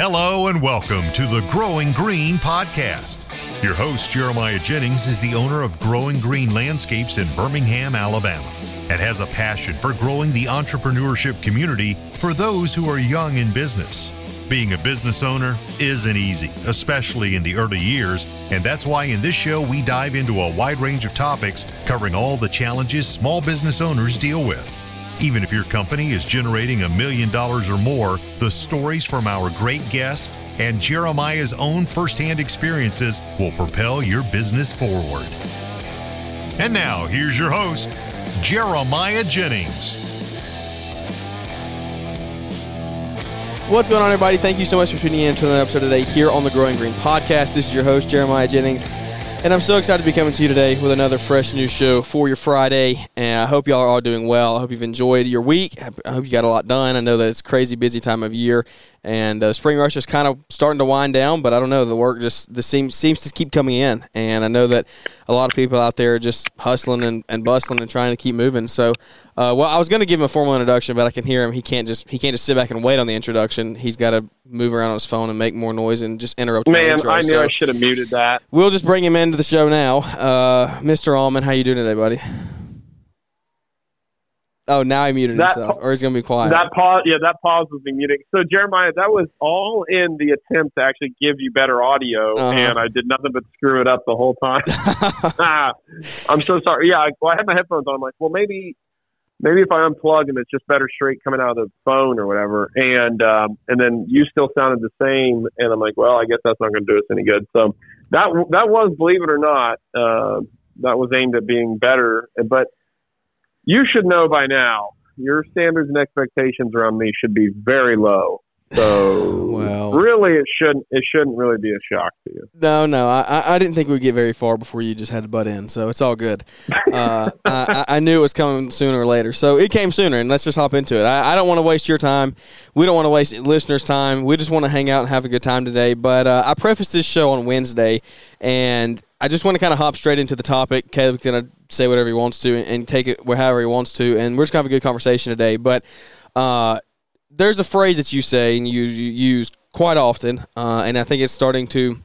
Hello and welcome to the Growing Green podcast. Your host, Jeremiah Jennings, is the owner of Growing Green Landscapes in Birmingham, Alabama, and has a passion for growing the entrepreneurship community for those who are young in business. Being a business owner isn't easy, especially in the early years, and that's why in this show we dive into a wide range of topics covering all the challenges small business owners deal with. Even if your company is generating a million dollars or more, the stories from our great guest and Jeremiah's own firsthand experiences will propel your business forward. And now, here's your host, Jeremiah Jennings. What's going on, everybody? Thank you so much for tuning in to another episode today here on the Growing Green Podcast. This is your host, Jeremiah Jennings. And I'm so excited to be coming to you today with another fresh new show for your Friday. And I hope y'all are all doing well. I hope you've enjoyed your week. I hope you got a lot done. I know that it's crazy busy time of year, and uh, spring rush is kind of starting to wind down. But I don't know, the work just the seems seems to keep coming in, and I know that a lot of people out there are just hustling and, and bustling and trying to keep moving. So uh, well, I was going to give him a formal introduction, but I can hear him. He can't just he can't just sit back and wait on the introduction. He's got to move around on his phone and make more noise and just interrupt. Man, I knew so I should have muted that. We'll just bring him into the show now. Uh, Mr. Auman, how you doing today, buddy? Oh, now he muted that himself, or he's going to be quiet. That pause, yeah, that pause was me muting. So Jeremiah, that was all in the attempt to actually give you better audio, uh-huh. and I did nothing but screw it up the whole time. I'm so sorry. Yeah, well, I had my headphones on. I'm like, well, maybe maybe if I unplug and it's just better straight coming out of the phone or whatever. And um, and then you still sounded the same, and I'm like, well, I guess that's not going to do us any good. So that that was, believe it or not, uh, that was aimed at being better. But you should know by now, your standards and expectations around me should be very low. So well, really, it shouldn't it shouldn't really be a shock to you. No, no, I, I didn't think we'd get very far before you just had to butt in. So it's all good. Uh, I, I, knew it was coming sooner or later, so it came sooner. And let's just hop into it. I, I don't want to waste your time. We don't want to waste listeners' time. We just want to hang out and have a good time today. But uh, I prefaced this show on Wednesday, and I just want to kind of hop straight into the topic. Caleb's gonna say whatever he wants to and take it wherever he wants to, and we're just gonna have a good conversation today. But uh, there's a phrase that you say and you, you use quite often, uh, and I think it's starting to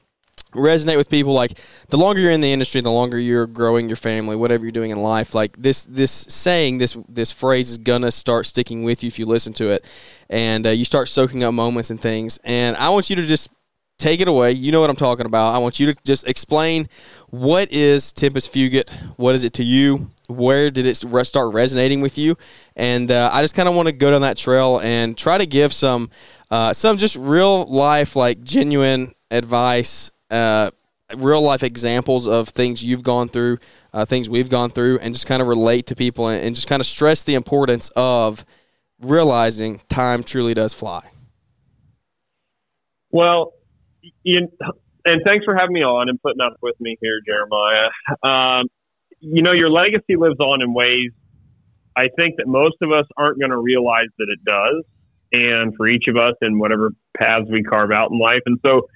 resonate with people like the longer you're in the industry the longer you're growing your family whatever you're doing in life like this this saying this this phrase is gonna start sticking with you if you listen to it and uh, you start soaking up moments and things and i want you to just take it away you know what i'm talking about i want you to just explain what is tempus fugit what is it to you where did it start resonating with you? And uh, I just kind of want to go down that trail and try to give some uh, some just real life, like genuine advice, uh, real life examples of things you've gone through, uh, things we've gone through, and just kind of relate to people and, and just kind of stress the importance of realizing time truly does fly. Well, you, and thanks for having me on and putting up with me here, Jeremiah. Um, you know, your legacy lives on in ways I think that most of us aren't going to realize that it does. And for each of us in whatever paths we carve out in life. And so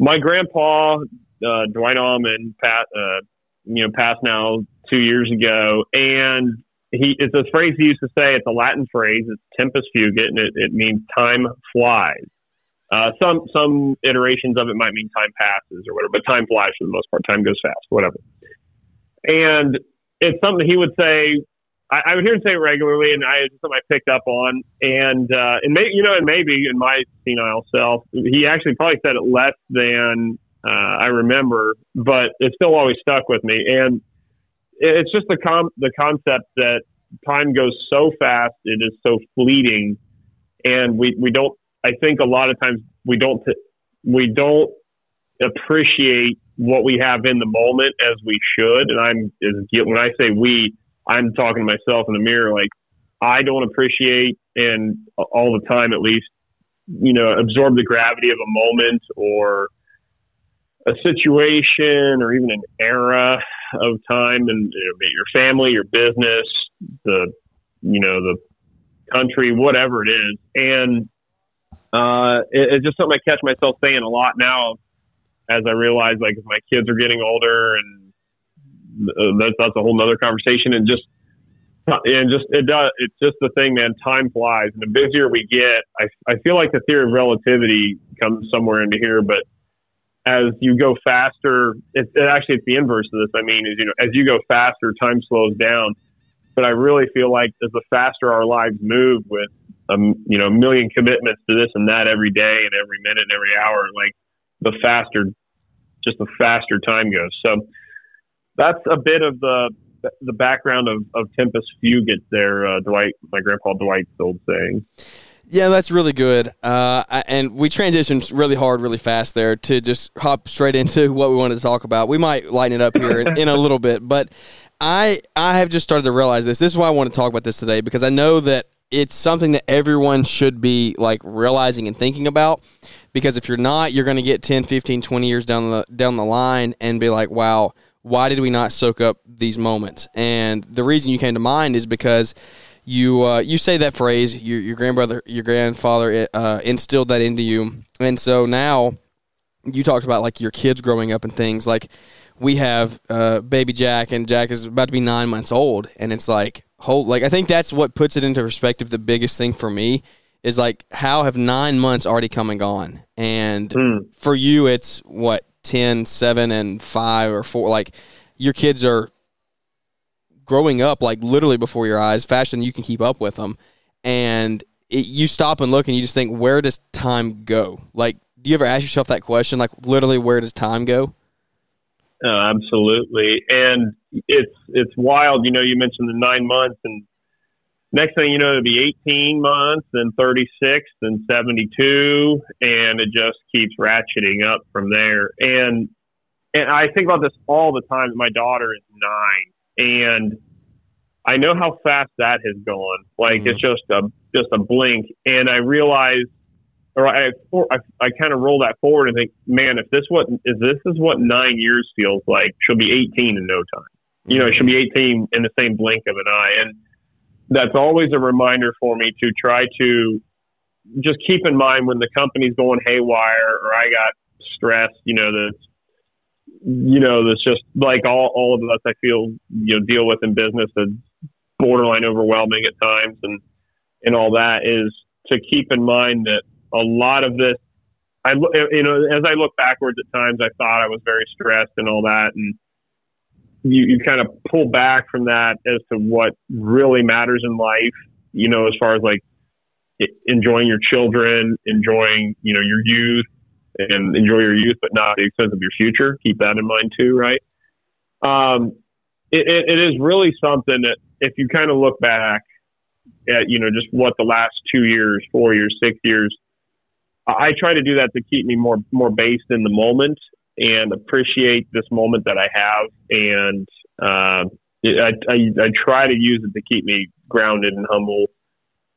my grandpa, uh, Dwight Auman, Pat, uh, you know, passed now two years ago. And he, it's a phrase he used to say. It's a Latin phrase. It's tempus fugit, and it, it means time flies. Uh, some some iterations of it might mean time passes or whatever, but time flies for the most part. Time goes fast, whatever. And it's something he would say. I, I would hear him say it regularly, and I something I picked up on. And uh, and maybe you know, and maybe in my senile self, he actually probably said it less than uh, I remember, but it still always stuck with me. And it's just the com- the concept that time goes so fast, it is so fleeting, and we we don't. I think a lot of times we don't we don't appreciate what we have in the moment as we should. And I'm when I say we, I'm talking to myself in the mirror. Like I don't appreciate and all the time, at least, you know, absorb the gravity of a moment or a situation or even an era of time and your family, your business, the, you know, the country, whatever it is. And, uh, it, it's just something I catch myself saying a lot now as I realize like, my kids are getting older and uh, that's, that's a whole nother conversation. And just and just it does. It's just the thing, man. Time flies, and the busier we get, I I feel like the theory of relativity comes somewhere into here, but as you go faster, it's it actually it's the inverse of this. I mean, is you know, as you go faster, time slows down. But I really feel like as the faster our lives move with um, you know, a million commitments to this and that every day and every minute and every hour, like the faster, just the faster time goes. So that's a bit of the the background of, of Tempus Fugit there, uh, Dwight, my grandpa Dwight's old saying. Yeah, that's really good. Uh, and we transitioned really hard, really fast there to just hop straight into what we wanted to talk about. We might lighten it up here in, in a little bit, but I I have just started to realize this. This is why I want to talk about this today because I know that it's something that everyone should be like realizing and thinking about because if you're not, you're going to get 10, 15, 20 years down the down the line and be like, "Wow, why did we not soak up these moments?" And the reason you came to mind is because you uh, you say that phrase, your your grandbrother, your grandfather uh, instilled that into you, and so now you talked about like your kids growing up and things like we have uh, baby Jack, and Jack is about to be nine months old, and it's like, hold, like I think that's what puts it into perspective. The biggest thing for me is like, how have nine months already come and gone, and mm. for you, it's what 10, 7, and five or four. Like your kids are growing up like literally before your eyes, faster than you can keep up with them, and it, you stop and look, and you just think, where does time go? Like, do you ever ask yourself that question? Like, literally, where does time go? Uh, absolutely, and it's it's wild. You know, you mentioned the nine months, and next thing you know, it'll be eighteen months, then thirty six, then seventy two, and it just keeps ratcheting up from there. And and I think about this all the time. My daughter is nine, and I know how fast that has gone. Like mm-hmm. it's just a just a blink, and I realize or I, I, I kind of roll that forward and think, man, if this what is this is what nine years feels like, she'll be 18 in no time. You know, she'll be 18 in the same blink of an eye, and that's always a reminder for me to try to just keep in mind when the company's going haywire or I got stressed. You know, that you know that's just like all all of us. I feel you know deal with in business that's borderline overwhelming at times, and and all that is to keep in mind that a lot of this, I you know, as I look backwards at times, I thought I was very stressed and all that, and you, you kind of pull back from that as to what really matters in life. You know, as far as like enjoying your children, enjoying you know your youth, and enjoy your youth, but not at the expense of your future. Keep that in mind too, right? Um, it, it, it is really something that if you kind of look back at you know just what the last two years, four years, six years I try to do that to keep me more more based in the moment and appreciate this moment that I have, and uh, I, I, I, try to use it to keep me grounded and humble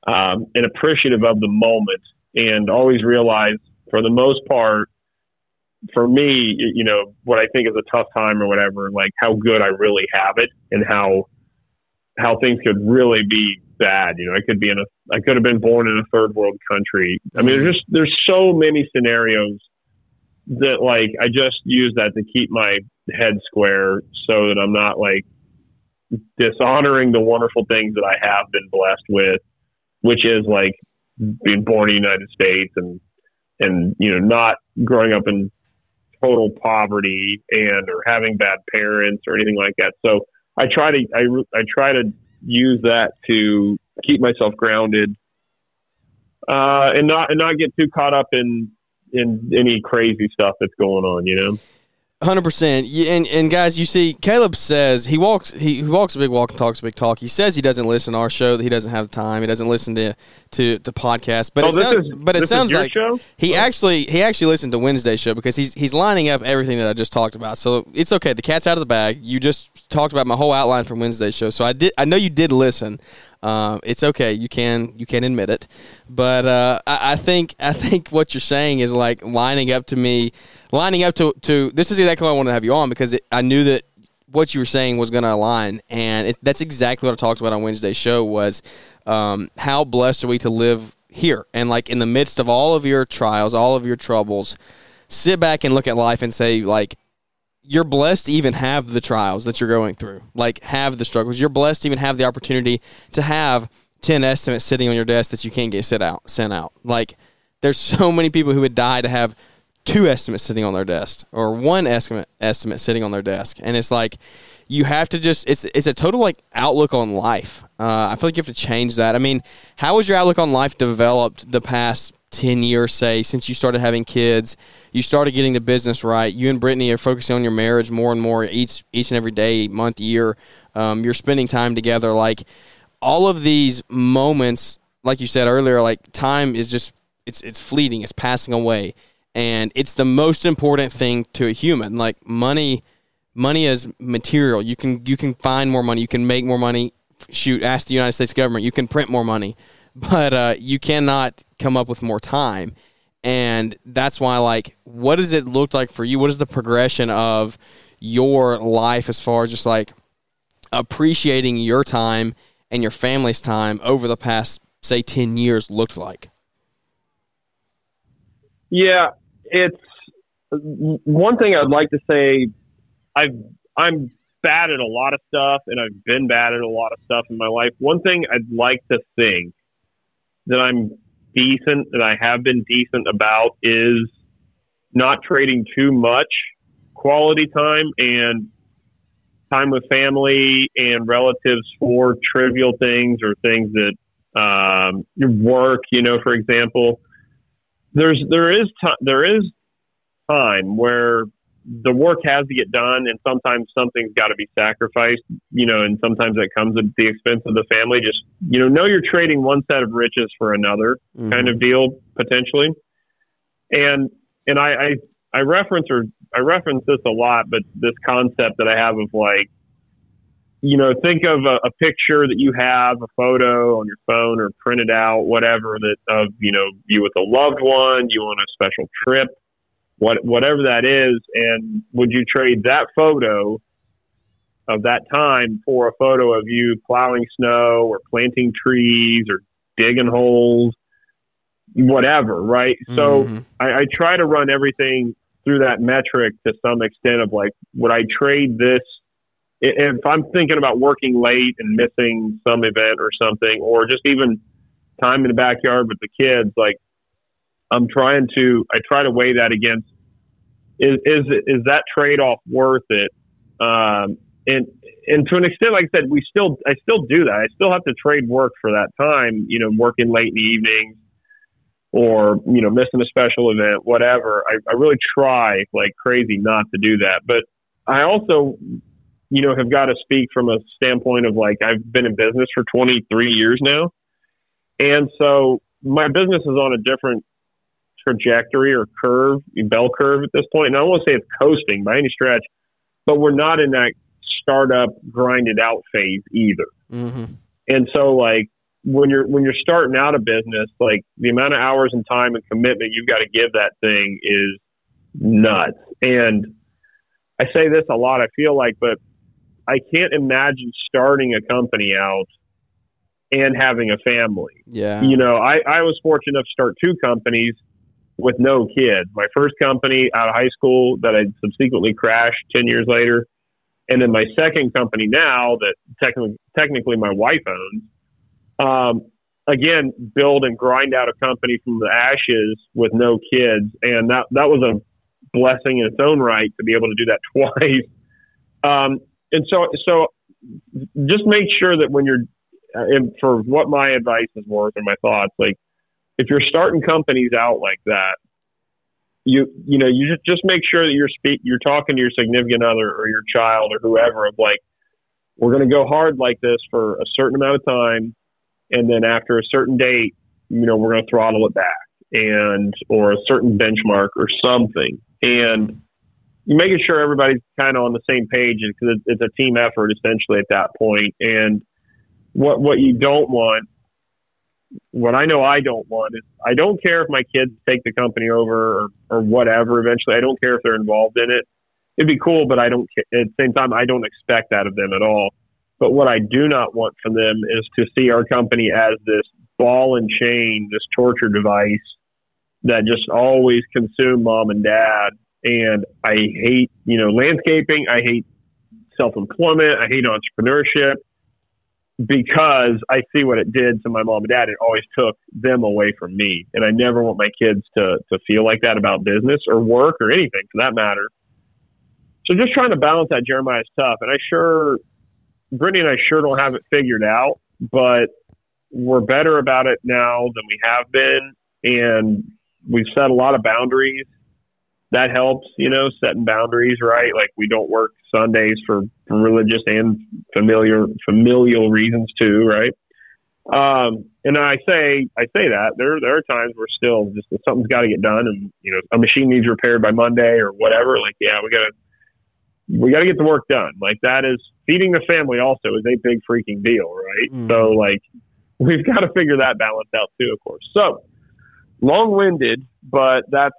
um, and appreciative of the moment, and always realize, for the most part, for me, you know, what I think is a tough time or whatever, like how good I really have it, and how how things could really be bad. You know, I could be in a, I could have been born in a third world country. I mean, there's just there's so many scenarios that like I just use that to keep my head square so that I'm not like dishonoring the wonderful things that I have been blessed with, which is like being born in the United States and and you know not growing up in total poverty and or having bad parents or anything like that. So I try to I, I try to use that to keep myself grounded uh, and not and not get too caught up in in any crazy stuff that's going on. You know. Hundred percent, and and guys, you see, Caleb says he walks he, walks a big walk and talks a big talk. He says he doesn't listen to our show, that he doesn't have time, he doesn't listen to to, to podcasts. But oh, it sounds, is, but it sounds like show? he actually he actually listened to Wednesday's show because he's he's lining up everything that I just talked about. So it's okay. The cat's out of the bag. You just talked about my whole outline from Wednesday's show, so I did. I know you did listen. Uh, it's okay. You can you can admit it, but uh, I, I, think I think what you're saying is like lining up to me, lining up to to this is exactly why I wanted to have you on because it, I knew that what you were saying was going to align, and it, that's exactly what I talked about on Wednesday's show was um, how blessed are we to live here and like in the midst of all of your trials, all of your troubles, sit back and look at life and say like you're blessed to even have the trials that you're going through, like have the struggles. You're blessed to even have the opportunity to have 10 estimates sitting on your desk that you can't get out, sent out. Like there's so many people who would die to have two estimates sitting on their desk or one estimate estimate sitting on their desk. And it's like you have to just it's it's a total like outlook on life. Uh, I feel like you have to change that. I mean, how has your outlook on life developed the past 10 years, say, since you started having kids, you started getting the business right. You and Brittany are focusing on your marriage more and more each each and every day, month, year. Um, you're spending time together. Like all of these moments, like you said earlier, like time is just it's it's fleeting, it's passing away, and it's the most important thing to a human. Like money, money is material. You can you can find more money, you can make more money. Shoot, ask the United States government. You can print more money but uh, you cannot come up with more time. And that's why, like, what does it look like for you? What is the progression of your life as far as just like appreciating your time and your family's time over the past, say, 10 years looked like? Yeah, it's one thing I'd like to say. I've, I'm bad at a lot of stuff and I've been bad at a lot of stuff in my life. One thing I'd like to think that I'm decent, that I have been decent about, is not trading too much quality time and time with family and relatives for trivial things or things that um, work. You know, for example, there's there is t- there is time where the work has to get done, and sometimes something's got to be sacrificed, you know, and sometimes that comes at the expense of the family. Just, you know, know you're trading one set of riches for another mm-hmm. kind of deal potentially. And, and I, I, I reference or I reference this a lot, but this concept that I have of like, you know, think of a, a picture that you have, a photo on your phone or printed out, whatever that of, you know, you with a loved one, you on a special trip what whatever that is, and would you trade that photo of that time for a photo of you plowing snow or planting trees or digging holes, whatever, right? Mm-hmm. So I, I try to run everything through that metric to some extent of like, would I trade this? If I'm thinking about working late and missing some event or something, or just even time in the backyard with the kids, like I'm trying to I try to weigh that against is is is that trade off worth it? Um, and and to an extent, like I said, we still I still do that. I still have to trade work for that time. You know, working late in the evenings or you know missing a special event, whatever. I, I really try like crazy not to do that, but I also you know have got to speak from a standpoint of like I've been in business for 23 years now, and so my business is on a different trajectory or curve, bell curve at this point. And I won't say it's coasting by any stretch, but we're not in that startup grinded out phase either. Mm-hmm. And so, like when you're when you're starting out a business, like the amount of hours and time and commitment you've got to give that thing is nuts. And I say this a lot. I feel like, but I can't imagine starting a company out and having a family. Yeah. You know, I, I was fortunate enough to start two companies with no kids. My first company out of high school that I subsequently crashed 10 years later. And then my second company now that technically, technically my wife owns, um, again, build and grind out a company from the ashes with no kids. And that, that was a blessing in its own right to be able to do that twice. Um, and so, so just make sure that when you're, uh, for what my advice is worth and my thoughts, like if you're starting companies out like that, you you know you just just make sure that you're speak you're talking to your significant other or your child or whoever of like we're going to go hard like this for a certain amount of time and then after a certain date you know we're going to throttle it back and or a certain benchmark or something. And making sure everybody's kind of on the same page because it's a team effort essentially at that point. and what what you don't want what I know I don't want is I don't care if my kids take the company over or, or whatever eventually. I don't care if they're involved in it. It'd be cool, but I don't, at the same time, I don't expect that of them at all. But what I do not want from them is to see our company as this ball and chain, this torture device that just always consume mom and dad and I hate you know landscaping. I hate self employment. I hate entrepreneurship because I see what it did to my mom and dad. It always took them away from me, and I never want my kids to to feel like that about business or work or anything for that matter. So just trying to balance that Jeremiah is tough, and I sure Brittany and I sure don't have it figured out, but we're better about it now than we have been, and we've set a lot of boundaries. That helps, you know, setting boundaries, right? Like we don't work Sundays for, religious and familiar familial reasons too, right? Um, and I say I say that there there are times where still just something's got to get done, and you know a machine needs repaired by Monday or whatever. Like yeah, we gotta we gotta get the work done. Like that is feeding the family also is a big freaking deal, right? Mm. So like we've got to figure that balance out too, of course. So long winded, but that's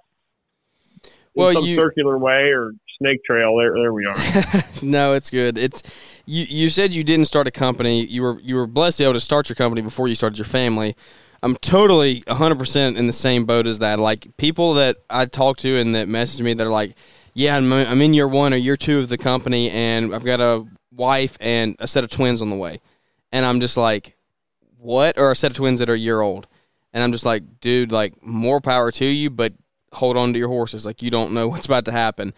well, some you, circular way or snake trail. There, there we are. no, it's good. It's you. You said you didn't start a company. You were you were blessed to be able to start your company before you started your family. I'm totally 100% in the same boat as that. Like people that I talk to and that message me that are like, yeah, I'm, I'm in year one or year two of the company and I've got a wife and a set of twins on the way. And I'm just like, what? Or a set of twins that are a year old. And I'm just like, dude, like more power to you, but hold on to your horses. Like you don't know what's about to happen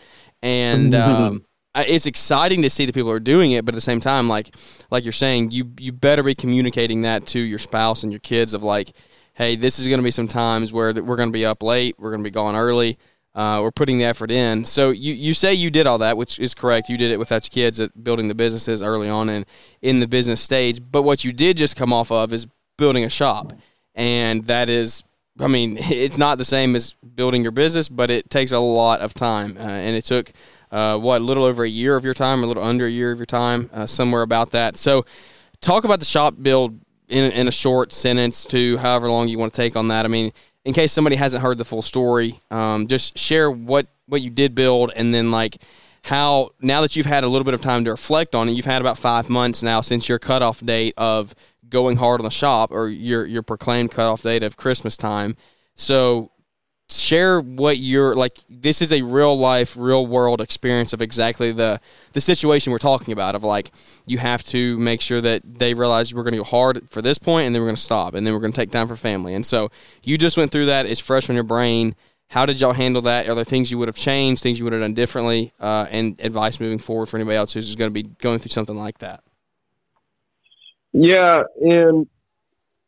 and um, it's exciting to see the people are doing it. But at the same time, like like you're saying, you you better be communicating that to your spouse and your kids of like, hey, this is going to be some times where we're going to be up late, we're going to be gone early. Uh, we're putting the effort in. So you, you say you did all that, which is correct. You did it without your kids at building the businesses early on and in the business stage. But what you did just come off of is building a shop, and that is I mean, it's not the same as building your business, but it takes a lot of time, uh, and it took uh, what a little over a year of your time, a little under a year of your time, uh, somewhere about that. So, talk about the shop build in, in a short sentence to however long you want to take on that. I mean, in case somebody hasn't heard the full story, um, just share what what you did build, and then like how now that you've had a little bit of time to reflect on it, you've had about five months now since your cutoff date of going hard on the shop or your your proclaimed cutoff date of Christmas time. So share what you're like this is a real life real world experience of exactly the the situation we're talking about of like you have to make sure that they realize we're going to go hard for this point and then we're going to stop and then we're going to take time for family. And so you just went through that. It's fresh on your brain. How did y'all handle that? Are there things you would have changed things you would have done differently uh, and advice moving forward for anybody else who's going to be going through something like that yeah, and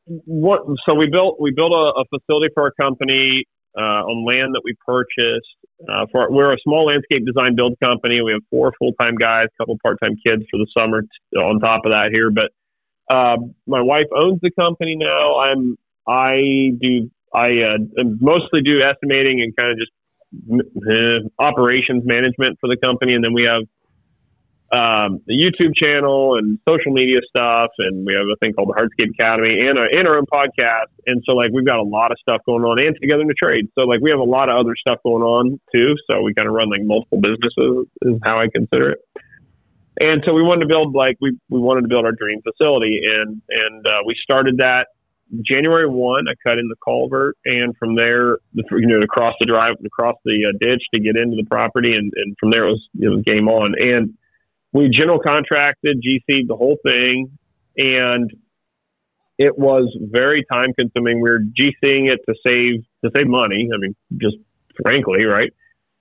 what? So we built we built a, a facility for our company uh, on land that we purchased. Uh, for we're a small landscape design build company. We have four full time guys, a couple part time kids for the summer. T- on top of that, here, but uh, my wife owns the company now. I'm I do I uh, mostly do estimating and kind of just uh, operations management for the company, and then we have um, the YouTube channel and social media stuff, and we have a thing called the Hardscape Academy and, a, and our own podcast. And so, like, we've got a lot of stuff going on, and together in the trade. So, like, we have a lot of other stuff going on too. So we kind of run like multiple businesses, is how I consider it. And so we wanted to build like we we wanted to build our dream facility, and and uh, we started that January one. I cut in the culvert, and from there, you know, across the drive, across the uh, ditch to get into the property, and, and from there it was it was game on. And we general contracted, GC'd the whole thing, and it was very time consuming. We were GCing it to save to save money. I mean, just frankly, right?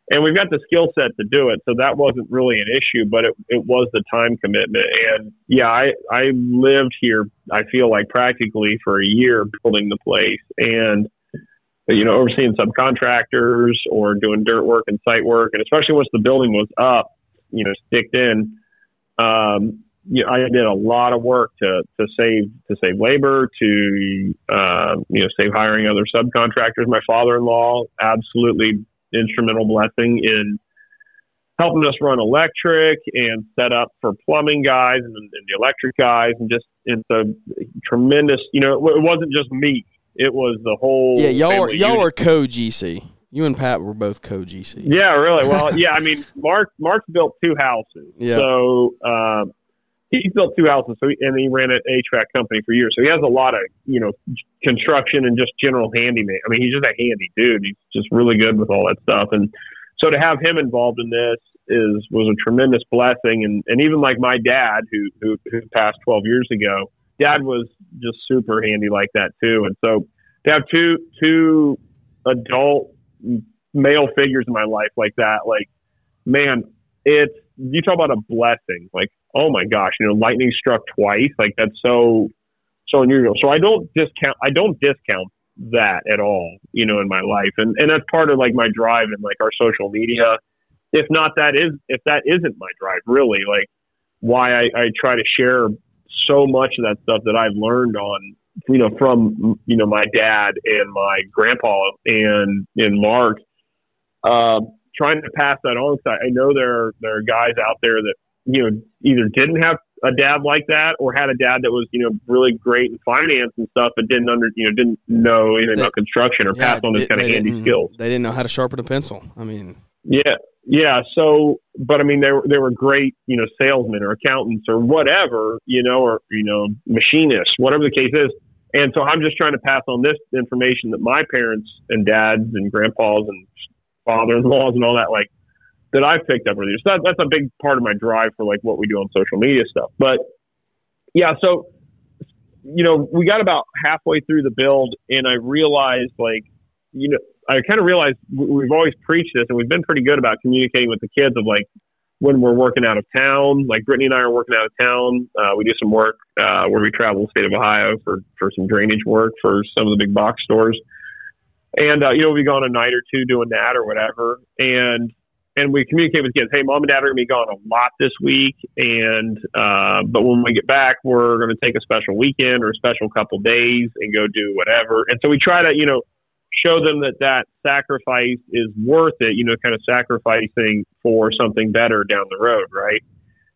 And we've got the skill set to do it, so that wasn't really an issue. But it it was the time commitment, and yeah, I I lived here. I feel like practically for a year building the place, and you know, overseeing subcontractors or doing dirt work and site work, and especially once the building was up, you know, sticked in um, you know, I did a lot of work to, to save to save labor, to uh, you know save hiring other subcontractors. My father-in-law absolutely instrumental blessing in helping us run electric and set up for plumbing guys and, and the electric guys, and just it's a tremendous. You know, it wasn't just me; it was the whole. Yeah, y'all were, y'all were co GC. You and Pat were both co GC. Yeah, really. Well, yeah. I mean, Mark Mark's built two houses. Yeah. So uh, he's built two houses. So he, and he ran an HVAC company for years. So he has a lot of you know construction and just general handyman. I mean, he's just a handy dude. He's just really good with all that stuff. And so to have him involved in this is was a tremendous blessing. And, and even like my dad, who, who who passed 12 years ago, dad was just super handy like that too. And so to have two two adult male figures in my life like that, like man, it's you talk about a blessing. Like oh my gosh, you know, lightning struck twice. Like that's so so unusual. So I don't discount I don't discount that at all, you know, in my life. And and that's part of like my drive and like our social media. If not that is if that isn't my drive, really, like why I, I try to share so much of that stuff that I've learned on you know from you know my dad and my grandpa and and Mark uh, trying to pass that on. Because I, I know there are, there are guys out there that you know either didn't have a dad like that or had a dad that was you know really great in finance and stuff but didn't under you know didn't know anything they, about construction or yeah, pass on those kind of handy skills. they didn't know how to sharpen a pencil. I mean yeah yeah so but i mean they were they were great you know salesmen or accountants or whatever you know or you know machinists whatever the case is and so i'm just trying to pass on this information that my parents and dads and grandpas and father-in-laws and all that like that I've picked up over the. That, that's a big part of my drive for like what we do on social media stuff. But yeah, so you know, we got about halfway through the build, and I realized like, you know, I kind of realized we've always preached this, and we've been pretty good about communicating with the kids of like when we're working out of town. Like Brittany and I are working out of town. Uh, we do some work uh, where we travel the state of Ohio for for some drainage work for some of the big box stores. And uh, you know, we go on a night or two doing that or whatever. And and we communicate with kids. Hey, mom and dad are going to be gone a lot this week, and uh, but when we get back, we're going to take a special weekend or a special couple days and go do whatever. And so we try to, you know, show them that that sacrifice is worth it. You know, kind of sacrificing for something better down the road, right?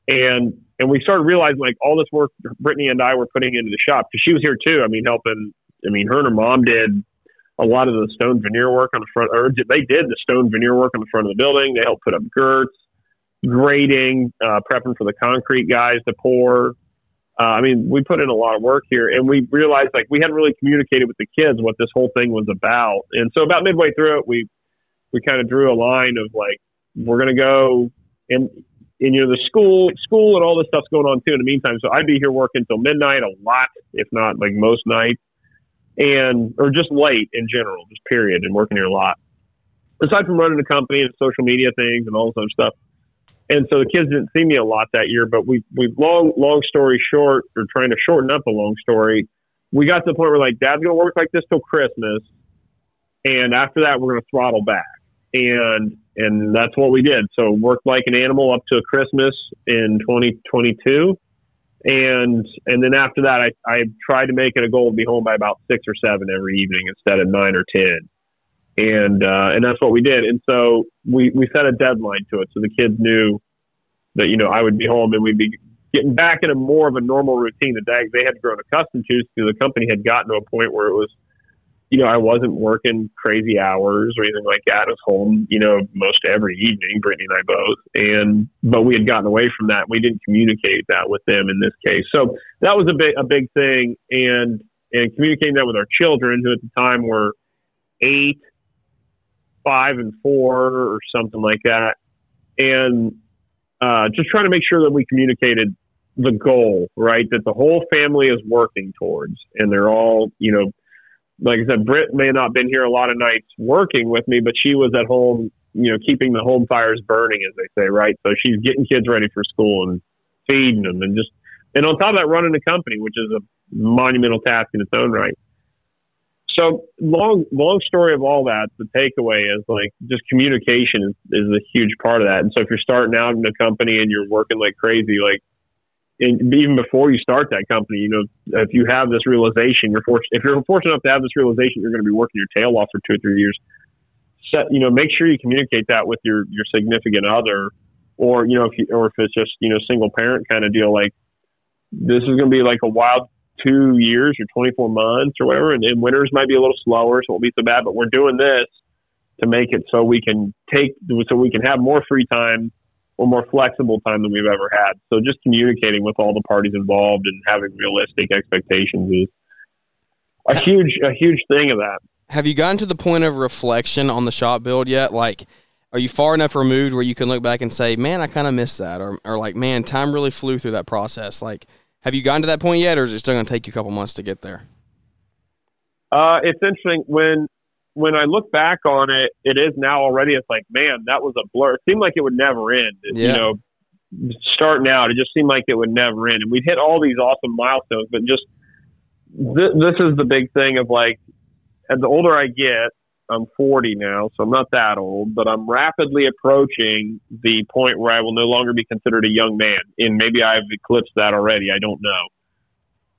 And and we started realizing like all this work Brittany and I were putting into the shop because she was here too. I mean, helping. I mean, her and her mom did a lot of the stone veneer work on the front, or they did the stone veneer work on the front of the building. They helped put up girts, grading, uh, prepping for the concrete guys to pour. Uh, I mean, we put in a lot of work here, and we realized like we hadn't really communicated with the kids what this whole thing was about. And so, about midway through it, we we kind of drew a line of like we're going to go and and you know the school school and all this stuff's going on too in the meantime. So I'd be here working till midnight a lot, if not like most nights and or just late in general, just period, and working here a lot. Aside from running the company and social media things and all this other stuff. And so the kids didn't see me a lot that year, but we we long long story short, or trying to shorten up a long story, we got to the point where like Dad's gonna work like this till Christmas, and after that we're gonna throttle back, and and that's what we did. So worked like an animal up to Christmas in 2022, and and then after that, I, I tried to make it a goal to be home by about six or seven every evening instead of nine or ten, and uh, and that's what we did. And so we we set a deadline to it, so the kids knew that you know I would be home and we'd be getting back in a more of a normal routine that they, they had grown accustomed to because the company had gotten to a point where it was you know, I wasn't working crazy hours or anything like that. I was home, you know, most every evening, Brittany and I both. And, but we had gotten away from that. We didn't communicate that with them in this case. So that was a big, a big thing. And, and communicating that with our children who at the time were eight, five and four or something like that. And, uh, just trying to make sure that we communicated the goal, right? That the whole family is working towards and they're all, you know, like I said, Britt may not been here a lot of nights working with me, but she was at home, you know, keeping the home fires burning, as they say, right? So she's getting kids ready for school and feeding them, and just and on top of that, running the company, which is a monumental task in its own right. So long, long story of all that. The takeaway is like just communication is, is a huge part of that. And so if you're starting out in a company and you're working like crazy, like and even before you start that company, you know, if you have this realization, you're fortunate, if you're fortunate enough to have this realization, you're going to be working your tail off for two or three years. Set, you know, make sure you communicate that with your, your significant other, or, you know, if you, or if it's just, you know, single parent kind of deal, like this is going to be like a wild two years or 24 months or whatever. And, and winters might be a little slower, so it won't be so bad, but we're doing this to make it so we can take, so we can have more free time or more flexible time than we've ever had. So just communicating with all the parties involved and having realistic expectations is a huge a huge thing of that. Have you gotten to the point of reflection on the shop build yet? Like are you far enough removed where you can look back and say, "Man, I kind of missed that," or or like, "Man, time really flew through that process." Like, have you gotten to that point yet, or is it still going to take you a couple months to get there? Uh, it's interesting when when I look back on it, it is now already. It's like, man, that was a blur. It seemed like it would never end. Yeah. You know, starting out, it just seemed like it would never end, and we'd hit all these awesome milestones. But just th- this is the big thing of like, as the older I get, I'm 40 now, so I'm not that old, but I'm rapidly approaching the point where I will no longer be considered a young man, and maybe I've eclipsed that already. I don't know.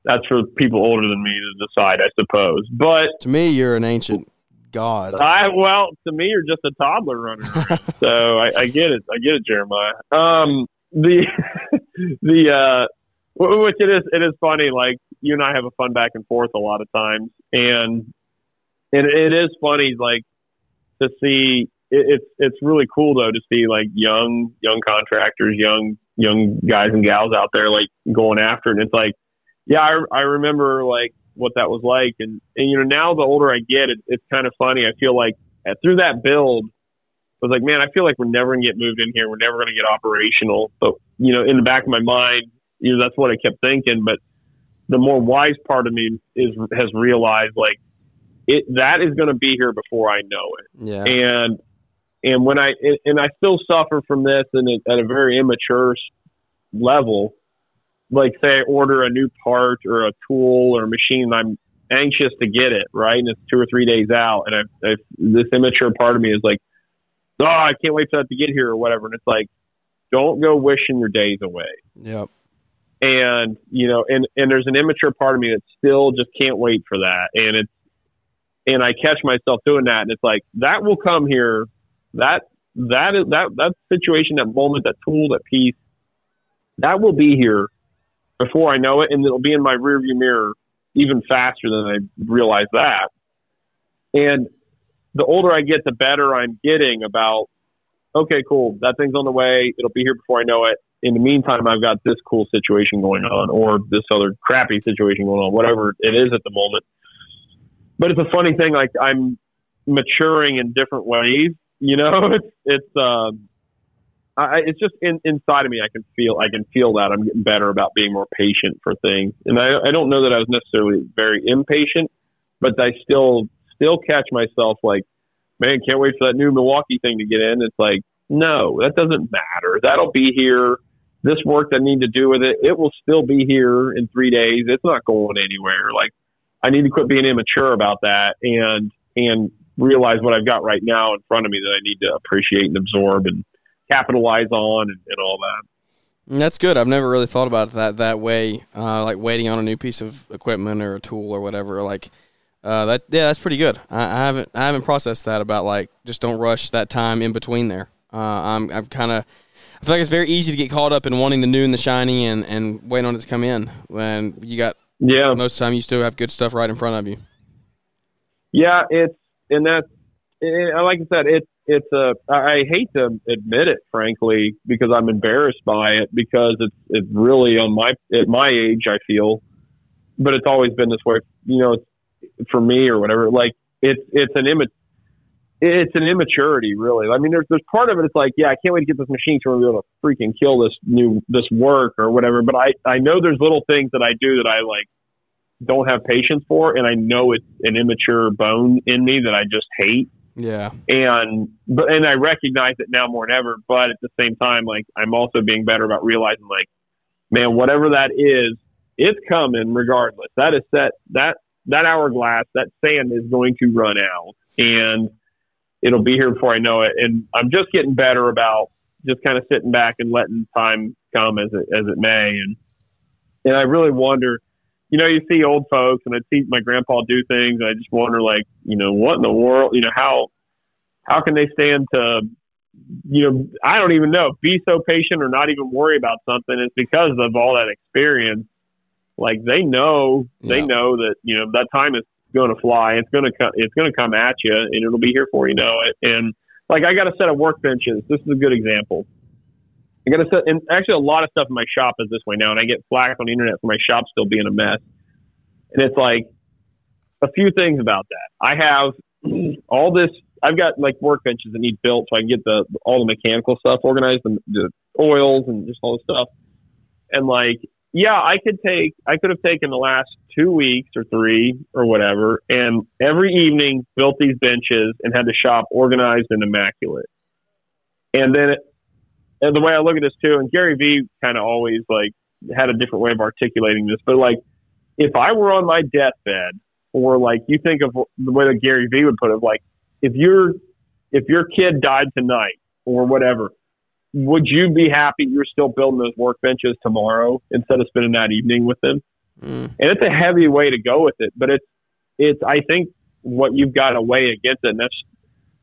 That's for people older than me to decide, I suppose. But To me, you're an ancient god. I well, to me, you're just a toddler running so I, I get it. I get it, Jeremiah. Um, the the uh, which it is it is funny. Like you and I have a fun back and forth a lot of times, and and it is funny like to see. It, it's it's really cool though to see like young young contractors, young young guys and gals out there like going after it. And it's like, yeah, I I remember like what that was like. And, and you know, now the older I get, it, it's kind of funny. I feel like through that build, I was like, man, I feel like we're never gonna get moved in here. We're never gonna get operational. But you know, in the back of my mind, you know, that's what I kept thinking. But the more wise part of me is has realized like it that is going to be here before I know it. Yeah. And and when I and I still suffer from this and at a very immature level, like say I order a new part or a tool or a machine, I'm anxious to get it right, and it's two or three days out, and I, I this immature part of me is like, oh, I can't wait for that to get here or whatever, and it's like, don't go wishing your days away Yep. and you know and and there's an immature part of me that still just can't wait for that and it's and i catch myself doing that and it's like that will come here. That that is that that situation that moment that tool that piece that will be here before i know it and it'll be in my rearview mirror even faster than i realize that. And the older i get the better i'm getting about okay cool that thing's on the way it'll be here before i know it. In the meantime, I've got this cool situation going on or this other crappy situation going on, whatever it is at the moment. But it's a funny thing, like I'm maturing in different ways, you know, it's, it's, um, I, it's just in, inside of me. I can feel, I can feel that I'm getting better about being more patient for things. And I, I don't know that I was necessarily very impatient, but I still, still catch myself like, man, can't wait for that new Milwaukee thing to get in. It's like, no, that doesn't matter. That'll be here this work that I need to do with it, it will still be here in three days. It's not going anywhere. Like I need to quit being immature about that and and realize what I've got right now in front of me that I need to appreciate and absorb and capitalize on and, and all that. That's good. I've never really thought about that that way. Uh, like waiting on a new piece of equipment or a tool or whatever. Like uh, that. Yeah, that's pretty good. I, I haven't I haven't processed that about like just don't rush that time in between there. Uh, I'm I've kind of I feel like it's very easy to get caught up in wanting the new and the shiny and and waiting on it to come in when you got Yeah, most of the time you still have good stuff right in front of you. yeah, it's and that's it, like I said, it's it's a I hate to admit it, frankly, because I'm embarrassed by it because it's it's really on my at my age I feel, but it's always been this way. You know, it's, for me or whatever. Like it's it's an image. It's an immaturity, really. I mean, there's there's part of it. It's like, yeah, I can't wait to get this machine to be able to freaking kill this new this work or whatever. But I I know there's little things that I do that I like don't have patience for, and I know it's an immature bone in me that I just hate Yeah. and but and I recognize it now more than ever. But at the same time, like I'm also being better about realizing, like, man, whatever that is, it's coming regardless. That is set that that hourglass, that sand is going to run out, and it'll be here before I know it. And I'm just getting better about just kind of sitting back and letting time come as it as it may. And and I really wonder. You know, you see old folks, and I see my grandpa do things, and I just wonder, like, you know, what in the world? You know, how how can they stand to you know i don't even know be so patient or not even worry about something it's because of all that experience like they know they Yeah. know that you know that time is going to fly. It's going to come it's going to come at you and it'll be here for you. Know it and like i got a set of workbenches. This is a good example. I got a set and actually a lot of stuff in my shop is this way now and i get flack on the internet for my shop still being a mess. And it's like a few things about that. I have all this I've got like workbenches that need built so I can get the all the mechanical stuff organized and the oils and just all this stuff. And like, yeah, I could take, I could have taken the last two weeks or three or whatever, and every evening built these benches and had the shop organized and immaculate. And then, and the way I look at this too, and Gary Vee kind of always like had a different way of articulating this, but like, if I were on my deathbed, or like you think of the way that Gary Vee would put it, like if your if your kid died tonight or whatever, would you be happy you're still building those workbenches tomorrow instead of spending that evening with them? Mm. And it's a heavy way to go with it, but it's it's I think what you've got to weigh against it, and that's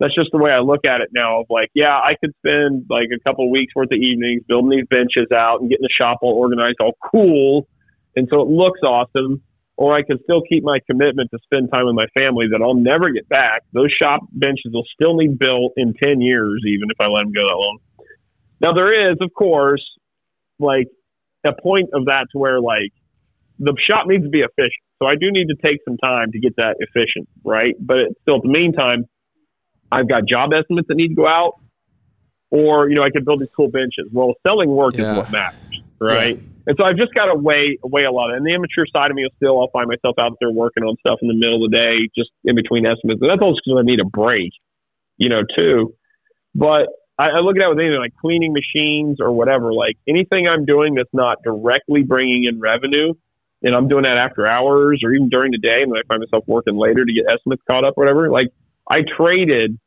that's just the way I look at it now. Of like, yeah, I could spend like a couple of weeks worth of evenings building these benches out and getting the shop all organized, all cool, and so it looks awesome or I can still keep my commitment to spend time with my family that I'll never get back. Those shop benches will still need built in 10 years, even if I let them go that long. Now, there is, of course, like a point of that to where, like, the shop needs to be efficient. So I do need to take some time to get that efficient, right? But still, at the meantime, I've got job estimates that need to go out, or, you know, I could build these cool benches. Well, selling work yeah. is what matters, right? Yeah. And so I've just got to weigh weigh a lot. Of it. And the immature side of me will still, I'll find myself out there working on stuff in the middle of the day, just in between estimates. And that's also because I need a break, you know, too. But I, I look at it with anything like cleaning machines or whatever. Like anything I'm doing that's not directly bringing in revenue, and I'm doing that after hours or even during the day, and then I find myself working later to get estimates caught up, or whatever. Like I traded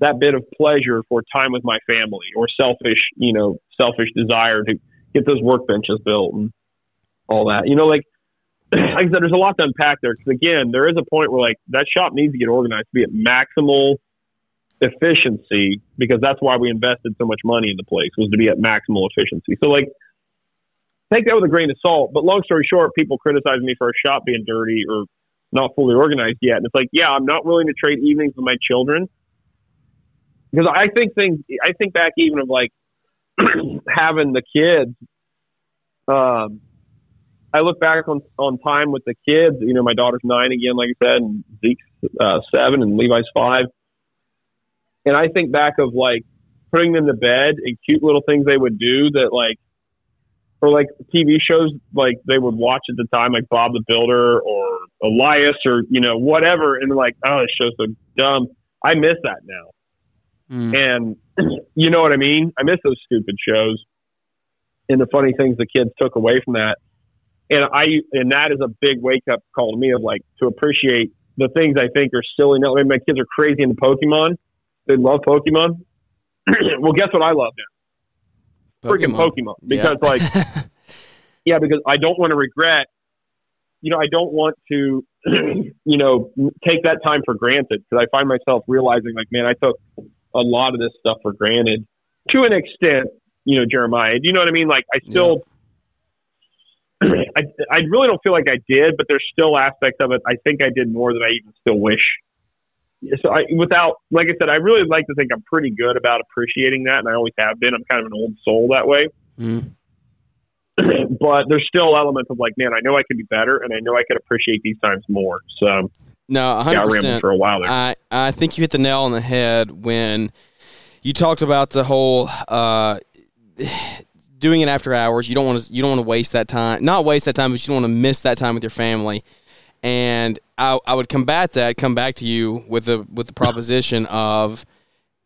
that bit of pleasure for time with my family or selfish, you know, selfish desire to get those workbenches built and all that. You know, like like I said, there's a lot to unpack there because again, there is a point where like that shop needs to get organized to be at maximal efficiency because that's why we invested so much money in the place was to be at maximal efficiency. So like take that with a grain of salt. But long story short, people criticize me for a shop being dirty or not fully organized yet. And it's like, yeah, I'm not willing to trade evenings with my children because I think things. I think back even of like having the kids, um, I look back on on time with the kids. You know, my daughter's nine again, like I said, and Zeke's uh, seven, and Levi's five. And I think back of like putting them to bed and cute little things they would do that like, or like TV shows like they would watch at the time, like Bob the Builder or Elias or you know whatever, and like, oh, this show's so dumb. I miss that now. Mm. And you know what I mean? I miss those stupid shows and the funny things the kids took away from that. And I and that is a big wake up call to me of like to appreciate the things I think are silly. Now, I mean, my kids are crazy into Pokemon. They love Pokemon. well, guess what I love now? Freaking Pokemon. Because yeah. like yeah, because I don't want to regret you know, I don't want to, you know, take that time for granted because I find myself realizing, like, man, I took a lot of this stuff for granted to an extent, you know, Jeremiah. Do you know what I mean? Like I still yeah. I I really don't feel like I did, but there's still aspects of it I think I did more than I even still wish. So I without like I said, I really like to think I'm pretty good about appreciating that and I always have been. I'm kind of an old soul that way. Mm. but there's still elements of like, man, I know I could be better and I know I could appreciate these times more. So no, 100%. Yeah, for a while there. I, I think you hit the nail on the head when you talked about the whole uh, doing it after hours. You don't want to you don't want to waste that time. Not waste that time, but you don't want to miss that time with your family. And I, I would combat that, come back to you with the with the proposition of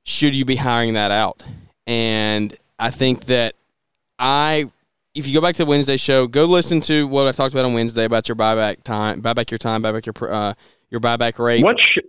should you be hiring that out? And I think that I if you go back to the Wednesday show, go listen to what I talked about on Wednesday about your buyback time, buyback your time, buyback your uh, your buyback rate. What sh-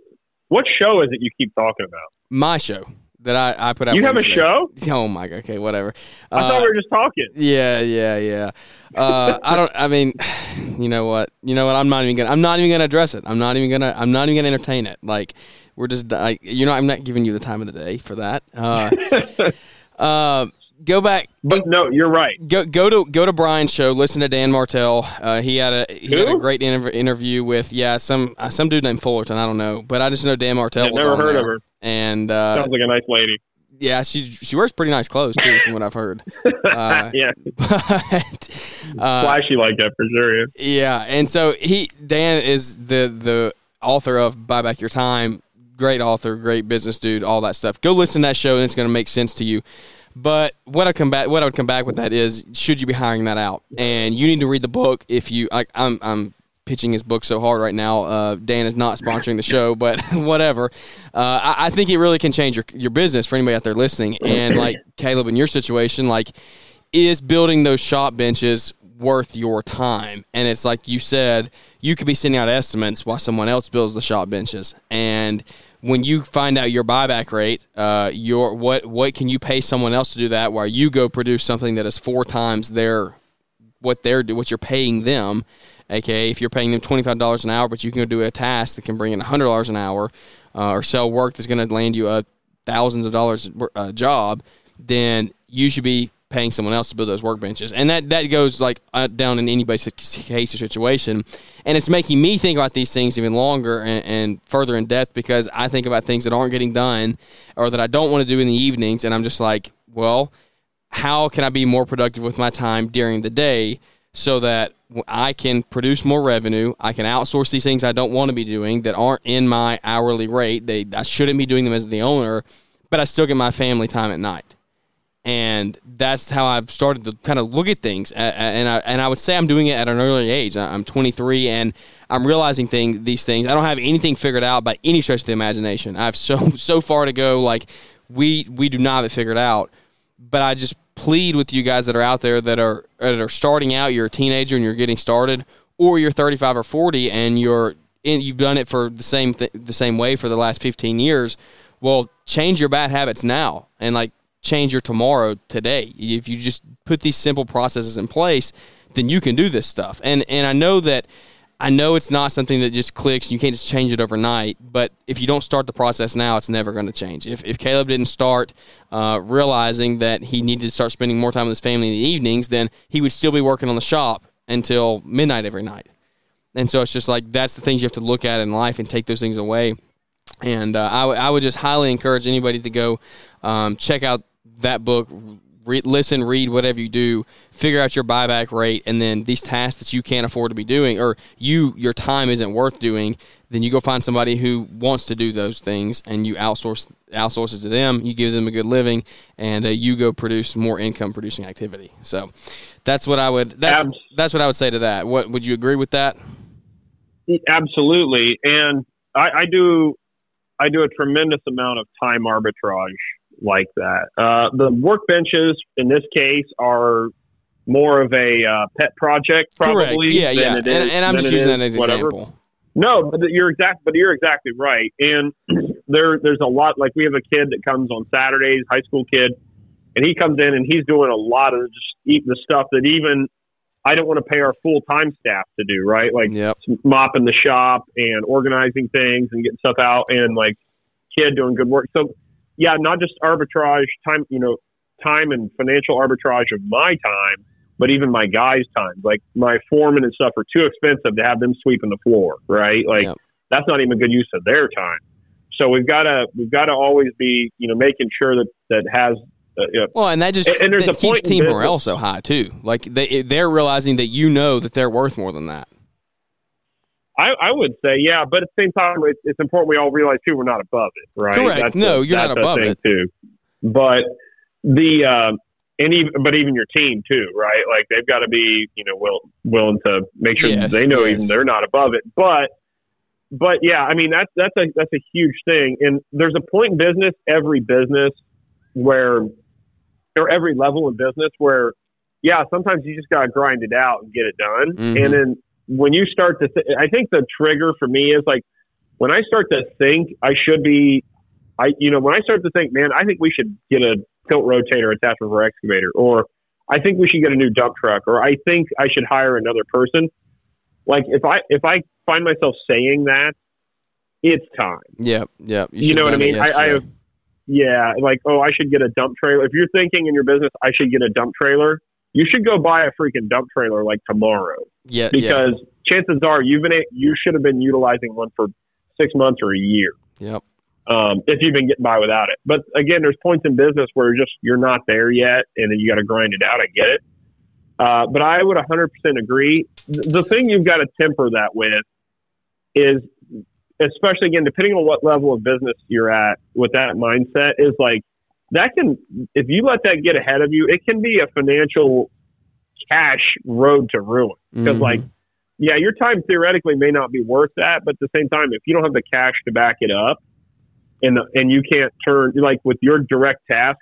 what show is it you keep talking about? My show that I, I put out. You Wednesday. have a show? Oh my god. Okay, whatever. I uh, thought we were just talking. Yeah, yeah, yeah. Uh, I don't. I mean, you know what? You know what? I'm not even gonna. I'm not even gonna address it. I'm not even gonna. I'm not even gonna entertain it. Like we're just. Like, you know, I'm not giving you the time of the day for that. Uh, uh, go back. But no, you're right. Go go to go to Brian's show. Listen to Dan Martell. Uh, he had a he Who? had a great inter- interview with yeah some uh, some dude named Fullerton. I don't know, but I just know Dan Martell. was never heard there. of her. And uh, sounds like a nice lady. Yeah, she she wears pretty nice clothes too, from what I've heard. Uh, yeah, but uh, flashy like that for sure. Yeah. yeah, and so he Dan is the the author of Buy Back Your Time great author, great business dude, all that stuff. Go listen to that show, and it's going to make sense to you. But what I come back, what I would come back with that is, should you be hiring that out? And you need to read the book if you. I, I'm I'm pitching his book so hard right now. Uh, Dan is not sponsoring the show, but whatever. Uh, I, I, think it really can change your your business for anybody out there listening. And like Caleb, in your situation, like is building those shop benches worth your time? And it's like you said, you could be sending out estimates while someone else builds the shop benches. And when you find out your buyback rate, uh, your what what can you pay someone else to do that while you go produce something that is four times their what they're what you're paying them. Okay, if you're paying them twenty five dollars an hour, but you can go do a task that can bring in hundred dollars an hour, uh, or sell work that's going to land you a thousands of dollars a uh, job, then you should be paying someone else to build those workbenches. And that, that goes like uh, down in anybody's case or situation. And it's making me think about these things even longer and, and, further in depth because I think about things that aren't getting done or that I don't want to do in the evenings. And I'm just like, well, how can I be more productive with my time during the day so that I can produce more revenue? I can outsource these things I don't want to be doing that aren't in my hourly rate. They, I shouldn't be doing them as the owner, but I still get my family time at night and that's how I've started to kind of look at things. And I, and I would say I'm doing it at an early age. I'm 23 and I'm realizing thing these things. I don't have anything figured out by any stretch of the imagination. I have so so far to go. Like we we do not have it figured out. But I just plead with you guys that are out there that are that are starting out. You're a teenager and you're getting started, or you're 35 or 40 and you're in, you've done it for the same th- the same way for the last 15 years. Well, change your bad habits now and like change your tomorrow today. If you just put these simple processes in place, then you can do this stuff. And and I know that I know it's not something that just clicks. You can't just change it overnight. But if you don't start the process now, it's never going to change. If, if Caleb didn't start uh, realizing that he needed to start spending more time with his family in the evenings, then he would still be working on the shop until midnight every night. And so it's just like that's the things you have to look at in life and take those things away. And uh, I, w- I would just highly encourage anybody to go um, check out that book, re- listen, read, whatever you do, figure out your buyback rate, and then these tasks that you can't afford to be doing or you your time isn't worth doing, then you go find somebody who wants to do those things and you outsource outsource it to them. You give them a good living, and uh, you go produce more income producing activity. So that's what I would that's that's what I would say to that. What would you agree with that? Absolutely, and I, I do I do a tremendous amount of time arbitrage like that. Uh, the workbenches in this case are more of a uh, pet project, probably. Correct. Yeah, yeah. And, and, I'm just using that as an example. No, but you're exact. But you're exactly right. And there, there's a lot. Like we have a kid that comes on Saturdays, high school kid, and he comes in and he's doing a lot of just eating the stuff that even I don't want to pay our full time staff to do. Right, like yep. mopping the shop and organizing things and getting stuff out, and like kid doing good work. So yeah, not just arbitrage time, you know, time and financial arbitrage of my time, but even my guys' time. Like my foreman and stuff are too expensive to have them sweeping the floor, right? Like yep. that's not even good use of their time. So we've got to we've got to always be you know making sure that that has uh, you know, well, and that just and, and there's that a keeps team morale so high too. Like they they're realizing that you know that they're worth more than that. I, I would say, yeah, but at the same time, it's, it's important we all realize too we're not above it, right? Correct. That's no, a, you're not above it too. But the uh, and even but even your team too, right? Like they've got to be you know will, willing to make sure yes, they know yes. even they're not above it. But but yeah, I mean that's that's a that's a huge thing. And there's a point in business, every business where or every level of business where yeah, sometimes you just got to grind it out and get it done. Mm-hmm. And then when you start to, th- I think the trigger for me is like when I start to think I should be, I you know when I start to think, man, I think we should get a tilt rotator attachment for our excavator, or I think we should get a new dump truck, or I think I should hire another person. Like if I if I find myself saying that, it's time. Yeah, yeah. You, you know what I mean? I, I have, yeah, like oh, I should get a dump trailer. If you're thinking in your business, I should get a dump trailer you should go buy a freaking dump trailer like tomorrow. Yeah, because yeah. chances are you've been you should have been utilizing one for six months or a year. Yep. Um, if you've been getting by without it, but again, there's points in business where just you're not there yet, and then you got to grind it out. I get it, uh, but I would 100% agree. The thing you've got to temper that with is especially again, depending on what level of business you're at with that mindset, is like that can, if you let that get ahead of you, it can be a financial cash road to ruin. Because, Mhm. like, yeah, your time theoretically may not be worth that, but at the same time, if you don't have the cash to back it up, and the, and you can't turn like with your direct task,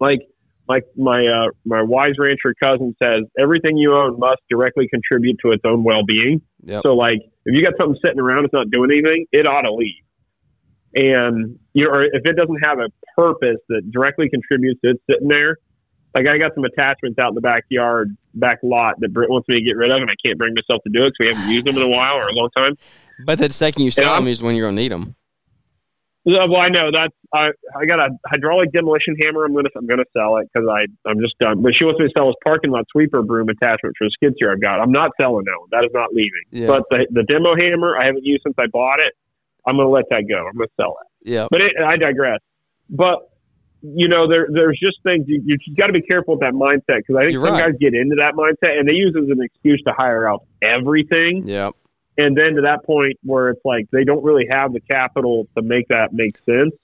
like like my uh, my wise rancher cousin says, everything you own must directly contribute to its own well being. Yep. So like if you got something sitting around, it's not doing anything, it ought to leave. And you know, or if it doesn't have a purpose that directly contributes to it sitting there, like I got some attachments out in the backyard, back lot that Britt wants me to get rid of, and I can't bring myself to do it because we haven't used them in a while or a long time. But the second you sell them is when you're gonna need them. Yeah, well, I know that's I. I got a hydraulic demolition hammer. I'm gonna I'm gonna sell it because I I'm just done. But she wants me to sell this parking lot sweeper broom attachment for the skid steer I've got. I'm not selling that one. That is not leaving. Yeah. But the the demo hammer I haven't used since I bought it. I'm gonna let that go. I'm gonna sell it. Yeah. But it, I digress. But you know, there there's just things you you got to be careful with that mindset because I think You're some right. guys get into that mindset and they use it as an excuse to hire out everything Yep. and then to that point where it's like they don't really have the capital to make that make sense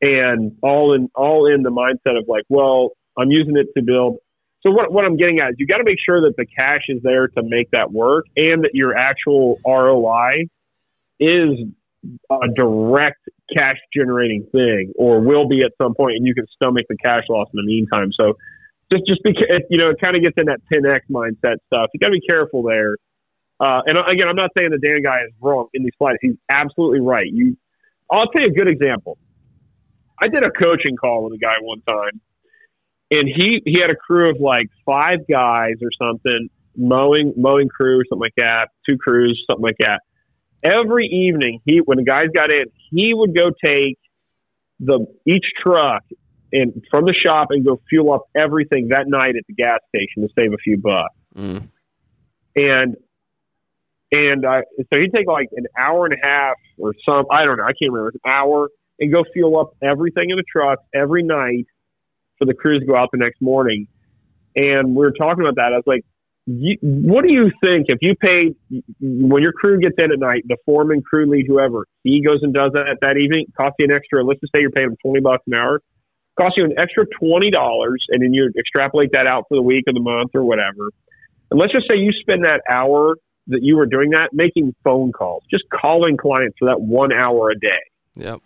and all in all in the mindset of like well i'm using it to build so what, what i'm getting at is you got to make sure that the cash is there to make that work and that your actual roi is a direct cash generating thing or will be at some point and you can stomach the cash loss in the meantime so just just because you know it kind of gets in that 10x mindset stuff you got to be careful there uh, and again, I'm not saying the Dan guy is wrong in these slides. He's absolutely right. You, I'll tell you a good example. I did a coaching call with a guy one time, and he he had a crew of like five guys or something, mowing mowing crew, something like that, two crews, something like that. Every evening, he when the guys got in, he would go take the each truck and from the shop and go fuel up everything that night at the gas station to save a few bucks Mm. and and uh, so he'd take like an hour and a half or some I don't know I can't remember an hour and go fuel up everything in the truck every night for the crews to go out the next morning. And we were talking about that. I was like, you, "What do you think if you paid when your crew gets in at night, the foreman, crew lead, whoever, he goes and does that that evening, costs you an extra. Let's just say you're paying him twenty bucks an hour." Costs you an extra twenty dollars, and then you extrapolate that out for the week or the month or whatever. And let's just say you spend that hour that you were doing that making phone calls, just calling clients for that one hour a day. Yep.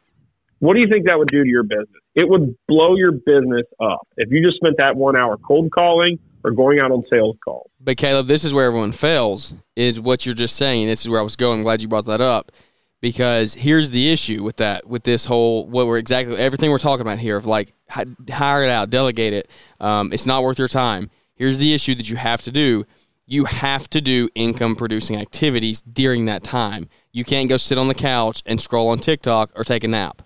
What do you think that would do to your business? It would blow your business up if you just spent that one hour cold calling or going out on sales calls. But Caleb, this is where everyone fails. Is what you're just saying. This is where I was going. I'm glad you brought that up because here's the issue with that. With this whole what we're exactly everything we're talking about here of like hire it out, delegate it. Um, it's not worth your time. Here's the issue that you have to do. You have to do income producing activities during that time. You can't go sit on the couch and scroll on TikTok or take a nap.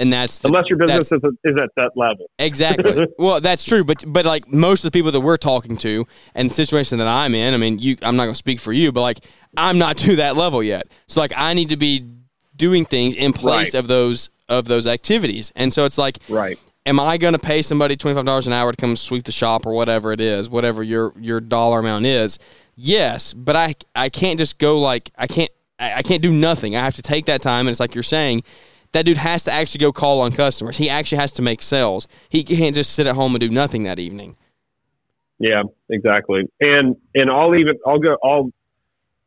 And that's the, Unless your business is, is at that level. Exactly. well, that's true, but but like most of the people that we're talking to and the situation that I'm in, I mean, you I'm not going to speak for you, but like I'm not to that level yet. So like I need to be doing things in place Right. of those of those activities. And so it's like Right. am I going to pay somebody $25 an hour to come sweep the shop or whatever it is, whatever your your dollar amount is? Yes, but I I can't just go like I can't I I can't do nothing. I have to take that time and it's like you're saying that dude has to actually go call on customers. He actually has to make sales. He can't just sit at home and do nothing that evening. Yeah, exactly. And and I'll even I'll go I'll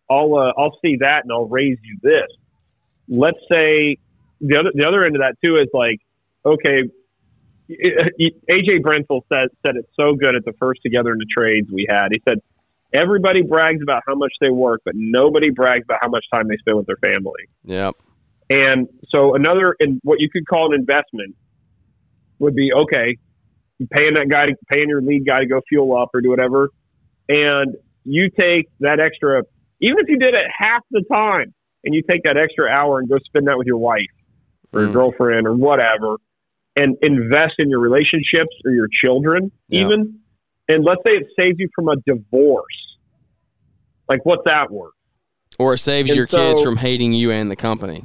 I'll uh, I'll see that and I'll raise you this. Let's say the other the other end of that too is like okay. AJ Brentel said said it so good at the first together in the trades we had. He said everybody brags about how much they work, but nobody brags about how much time they spend with their family. Yep. And so another, and what you could call an investment would be okay, paying that guy, to, paying your lead guy to go fuel up or do whatever, and you take that extra, even if you did it half the time, and you take that extra hour and go spend that with your wife or your Mm. girlfriend or whatever, and invest in your relationships or your children, Yeah. even. And let's say it saves you from a divorce. Like, what's that worth? Or it saves And your kids from hating you and the company.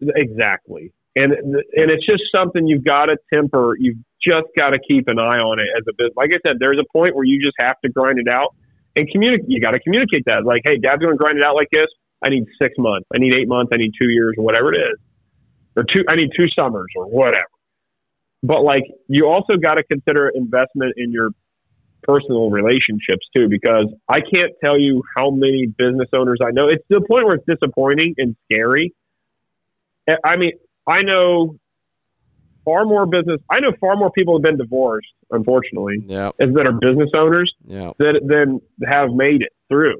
Exactly. And and it's just something you've got to temper. You've just got to keep an eye on it as a business. Like I said, there's a point where you just have to grind it out and communicate. You got to communicate that. Like, hey, Dad's going to grind it out like this. I need six months. I need eight months. I need two years or whatever it is, or two. I need two summers or whatever. But like, you also got to consider investment in your personal relationships too, because I can't tell you how many business owners I know. It's to the point where it's disappointing and scary. I mean, I know far more business. I know far more people have been divorced, unfortunately, yeah, as that are business owners, yeah, that than have made it through.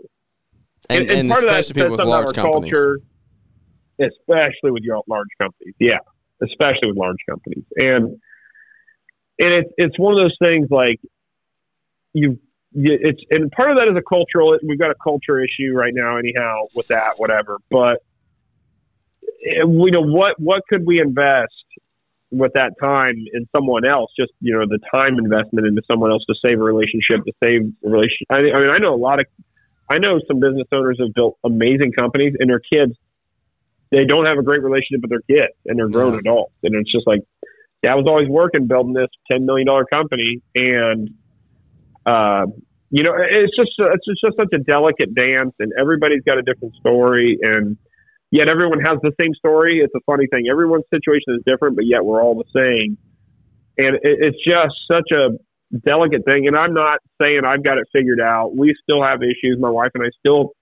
And, and, and part of that people with large companies, culture, especially with your large companies. Yeah, especially with large companies, and and it's it's one of those things like you. It's and part of that is a cultural. We've got a culture issue right now, anyhow, with that, whatever. But you know what? What could we invest with that time in someone else, just you know the time investment into someone else to save a relationship, to save a relationship. I, I mean, I know a lot of, I know some business owners have built amazing companies, and their kids, they don't have a great relationship with their kids, and they're grown adults, and it's just like, yeah, I was always working building this ten million dollar company, and, uh, you know, it's just it's just such a delicate dance, and everybody's got a different story, and yet everyone has the same story. It's a funny thing. Everyone's situation is different, but yet we're all the same. And it, it's just such a delicate thing. And I'm not saying I've got it figured out. We still have issues. My wife and I still,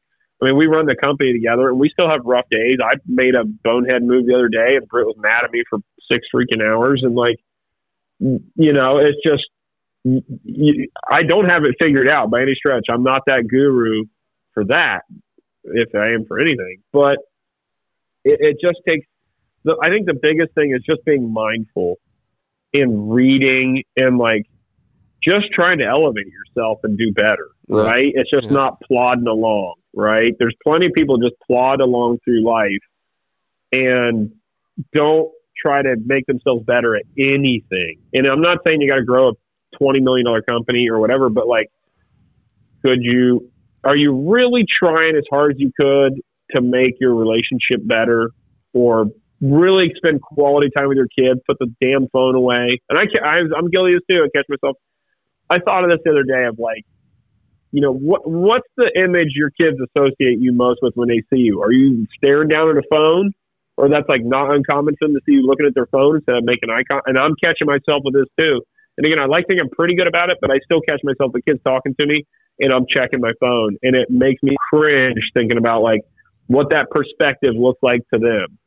I mean, we run the company together and we still have rough days. I made a bonehead move the other day and Britt was mad at me for six freaking hours. And like, you know, it's just, I don't have it figured out by any stretch. I'm not that guru for that, if I am for anything. But it, it just takes. The, I think the biggest thing is just being mindful in reading and like just trying to elevate yourself and do better. Right? right? It's just yeah. not plodding along. Right? There's plenty of people just plod along through life and don't try to make themselves better at anything. And I'm not saying you got to grow a twenty million dollar company or whatever, but like, could you? Are you really trying as hard as you could to make your relationship better or really spend quality time with your kid, put the damn phone away. And I, I I'm guilty of too. I catch myself. I thought of this the other day of like, you know, what what's the image your kids associate you most with when they see you? Are you staring down at a phone, or that's like not uncommon for them to see you looking at their phone instead of making eye contact? And I'm catching myself with this too. And again, I like think I'm pretty good about it, but I still catch myself the kids talking to me, and I'm checking my phone, and it makes me cringe thinking about like what that perspective looks like to them.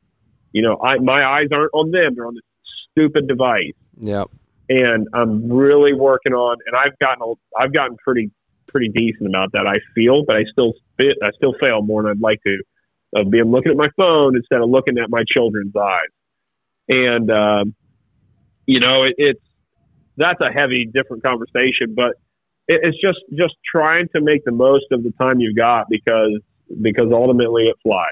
You know, I my eyes aren't on them; they're on this stupid device. Yep. And I'm really working on, and I've gotten I've gotten pretty pretty decent about that. I feel, but I still fit, I still fail more than I'd like to of being looking at my phone instead of looking at my children's eyes. And um, you know, it, it's that's a heavy, different conversation, but it, it's just just trying to make the most of the time you've got because because ultimately it flies.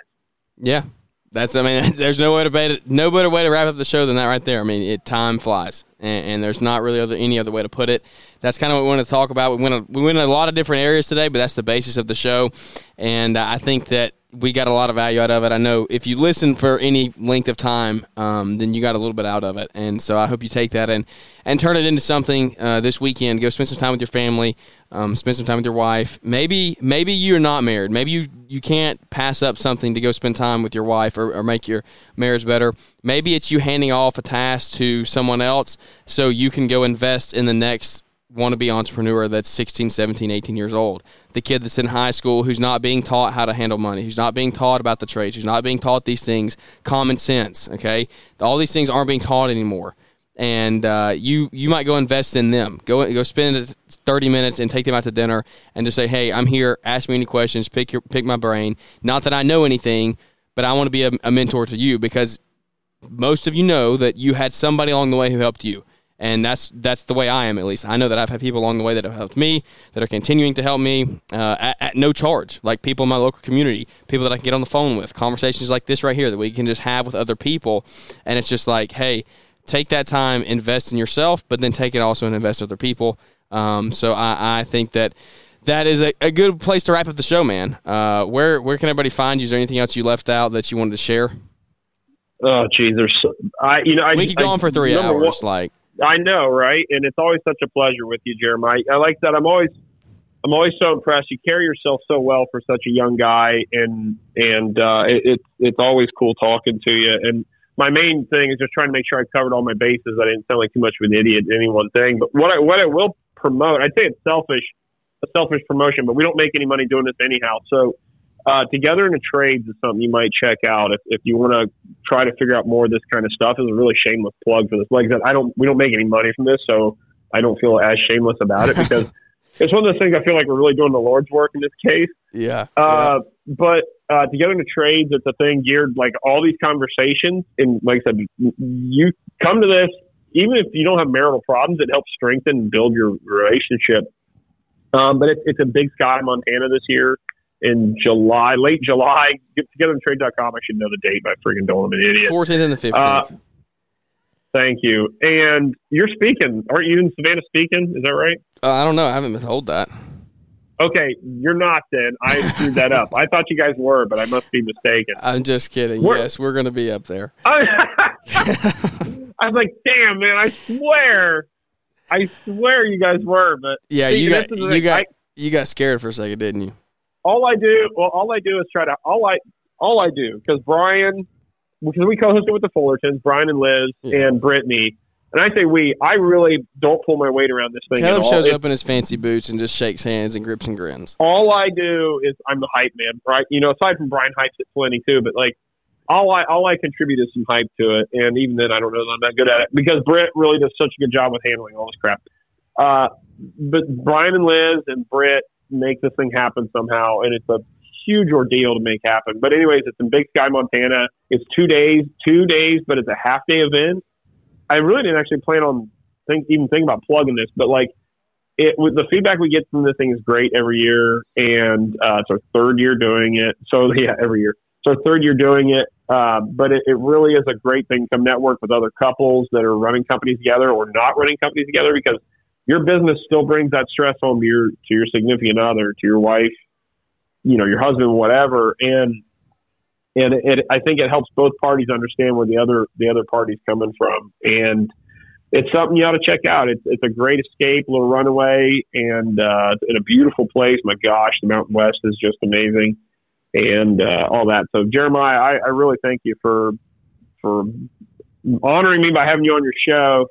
Yeah, that's I mean, there's no way to it, no better way to wrap up the show than that right there. I mean, it time flies, and, and there's not really other, any other way to put it. That's kind of what we want to talk about. We went a, we went in a lot of different areas today, but that's the basis of the show, and I think that we got a lot of value out of it. I know if you listen for any length of time, um, then you got a little bit out of it. And so I hope you take that and, and turn it into something uh, this weekend. Go spend some time with your family, um, spend some time with your wife. Maybe maybe you're not married. Maybe you, you can't pass up something to go spend time with your wife or, or make your marriage better. Maybe it's you handing off a task to someone else so you can go invest in the next want to be entrepreneur that's 16, 17, 18 years old. The kid that's in high school who's not being taught how to handle money, who's not being taught about the trades, who's not being taught these things, common sense, okay? All these things aren't being taught anymore. And uh, you you might go invest in them. Go go spend 30 minutes and take them out to dinner and just say, "Hey, I'm here. Ask me any questions. Pick your pick my brain. Not that I know anything, but I want to be a, a mentor to you because most of you know that you had somebody along the way who helped you and that's that's the way I am at least. I know that I've had people along the way that have helped me, that are continuing to help me uh, at, at, no charge, like people in my local community, people that I can get on the phone with, conversations like this right here that we can just have with other people, and it's just like, hey, take that time, invest in yourself, but then take it also and invest in other people. Um, so I, I think that that is a, a good place to wrap up the show, man. Uh, where where can everybody find you? Is there anything else you left out that you wanted to share? Oh, geez, there's I you know I, we could go on for three hours. One, like I know, right? And it's always such a pleasure with you, Jeremiah. I like that. I'm always, I'm always so impressed. You carry yourself so well for such a young guy, and and uh, it, it's it's always cool talking to you. And my main thing is just trying to make sure I covered all my bases. I didn't sound like too much of an idiot in any one thing. But what I what I will promote, I'd say it's selfish, a selfish promotion, but we don't make any money doing this anyhow. So. Uh, Together in the Trades is something you might check out if, if you want to try to figure out more of this kind of stuff. It's a really shameless plug for this. Like I said, I don't we don't make any money from this, so I don't feel as shameless about it because it's one of those things I feel like we're really doing the Lord's work in this case. Yeah. Uh, But uh, together in the trades, it's a thing geared like all these conversations. And like I said, you come to this, even if you don't have marital problems, it helps strengthen and build your relationship. Um, but it, it's a Big Sky, Montana this year in July, late July. Get together in trade.com. I should know the date, but I freaking don't. I'm an idiot. 14th and the 15th. Uh, Thank you. And you're speaking. Aren't you in Savannah speaking? Is that right? Uh, I don't know. I haven't been told that. Okay, you're not then. I screwed that up. I thought you guys were, but I must be mistaken. I'm just kidding. We're- yes, we're going to be up there. I, I was like, damn, man, I swear. I swear you guys were, but Yeah, See, you got you thing. got I- you got scared for a second, didn't you? all I do, well, all I do is try to, all I, all I do, because Brian, because we co-hosted with the Fullertons, Brian and Liz Yeah. and Brittany, and I say we, I really don't pull my weight around this thing Caleb at all. shows up in his fancy boots and just shakes hands and grips and grins. all I do is I'm the hype man, right? You know, aside from Brian hypes it plenty too, but like all I all I contribute is some hype to it, and even then I don't know that I'm that good at it because Britt really does such a good job with handling all this crap. Uh, but Brian and Liz and Britt make this thing happen somehow, and it's a huge ordeal to make happen. But anyways, it's in Big Sky, Montana. It's two days, two days, but it's a half day event. I really didn't actually plan on think even think about plugging this, but like it with the feedback we get from this thing is great every year, and uh, it's our third year doing it. So yeah, every year. So third year doing it, uh, but it, it really is a great thing to network with other couples that are running companies together or not running companies together because your business still brings that stress home to your to your significant other, to your wife, you know, your husband, whatever, and and it, I think it helps both parties understand where the other the other party's coming from, and it's something you ought to check out. It's it's a great escape, little runaway, and uh, in a beautiful place. My gosh, the Mountain West is just amazing, and uh, all that. So Jeremiah, I, I really thank you for for honoring me by having you on your show,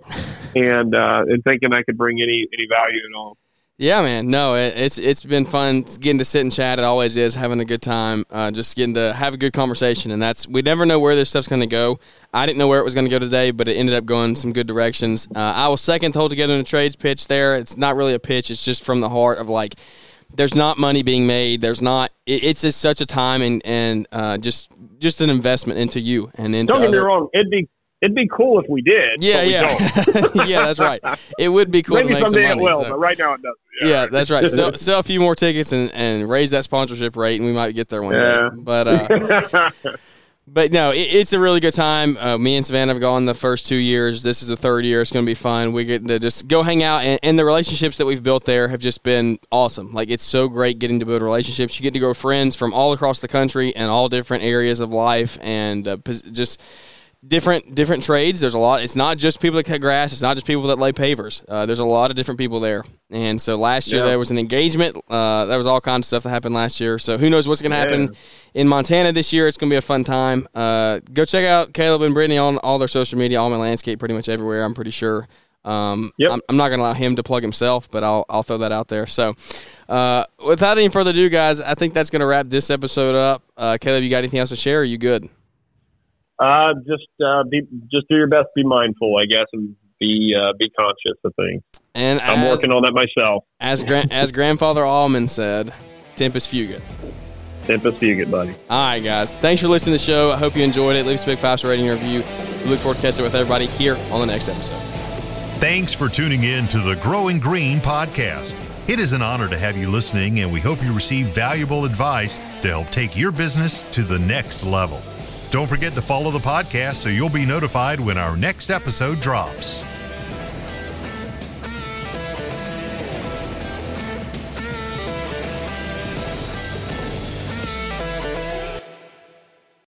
and uh, and thinking I could bring any any value at all. Yeah, man. No, it, it's it's been fun getting to sit and chat. It always is having a good time. Uh, just getting to have a good conversation, and that's we never know where this stuff's going to go. I didn't know where it was going to go today, but it ended up going some good directions. Uh, I was second to hold together in a trades pitch there. It's not really a pitch; it's just from the heart of like. There's not money being made. There's not. It, it's just such a time and and uh, just just an investment into you and into. Don't get me wrong; it'd be it'd be cool if we did. Yeah, yeah, yeah. That's right. It would be cool Maybe to make some someday money. it will, so- but right now it doesn't. yeah, that's right. Sell, sell a few more tickets and, and raise that sponsorship rate, and we might get there one Yeah. day. But uh, but no, it, it's a really good time. Uh, me and Savannah have gone the first two years. This is the third year. It's going to be fun. We get to just go hang out, and, and the relationships that we've built there have just been awesome. Like it's so great getting to build relationships. You get to grow friends from all across the country and all different areas of life, and uh, just different different trades. There's a lot. It's not just people that cut grass. It's not just people that lay pavers. Uh, there's a lot of different people there. And so last year Yeah. there was an engagement. Uh, there was all kinds of stuff that happened last year. So who knows what's going to happen in Montana this year? It's going to be a fun time. Uh, go check out Caleb and Brittany on all their social media, all my landscape, pretty much everywhere. I'm pretty sure. Um, Yep. I'm, I'm not going to allow him to plug himself, but I'll I'll throw that out there. So, uh, without any further ado, guys, I think that's going to wrap this episode up. Uh, Caleb, you got anything else to share? Are you good? Uh, just uh, be just do your best. Be mindful, I guess, and be uh, be conscious of things. And I'm as- working on that myself. As gran- as grandfather Auman said, Tempus Fugit. Tempus Fugit, buddy. All right, guys. Thanks for listening to the show. I hope you enjoyed it. Leave us a big five star rating review. We look forward to catching up with everybody here on the next episode. Thanks for tuning in to the Growing Green podcast. It is an honor to have you listening, and we hope you receive valuable advice to help take your business to the next level. Don't forget to follow the podcast so you'll be notified when our next episode drops.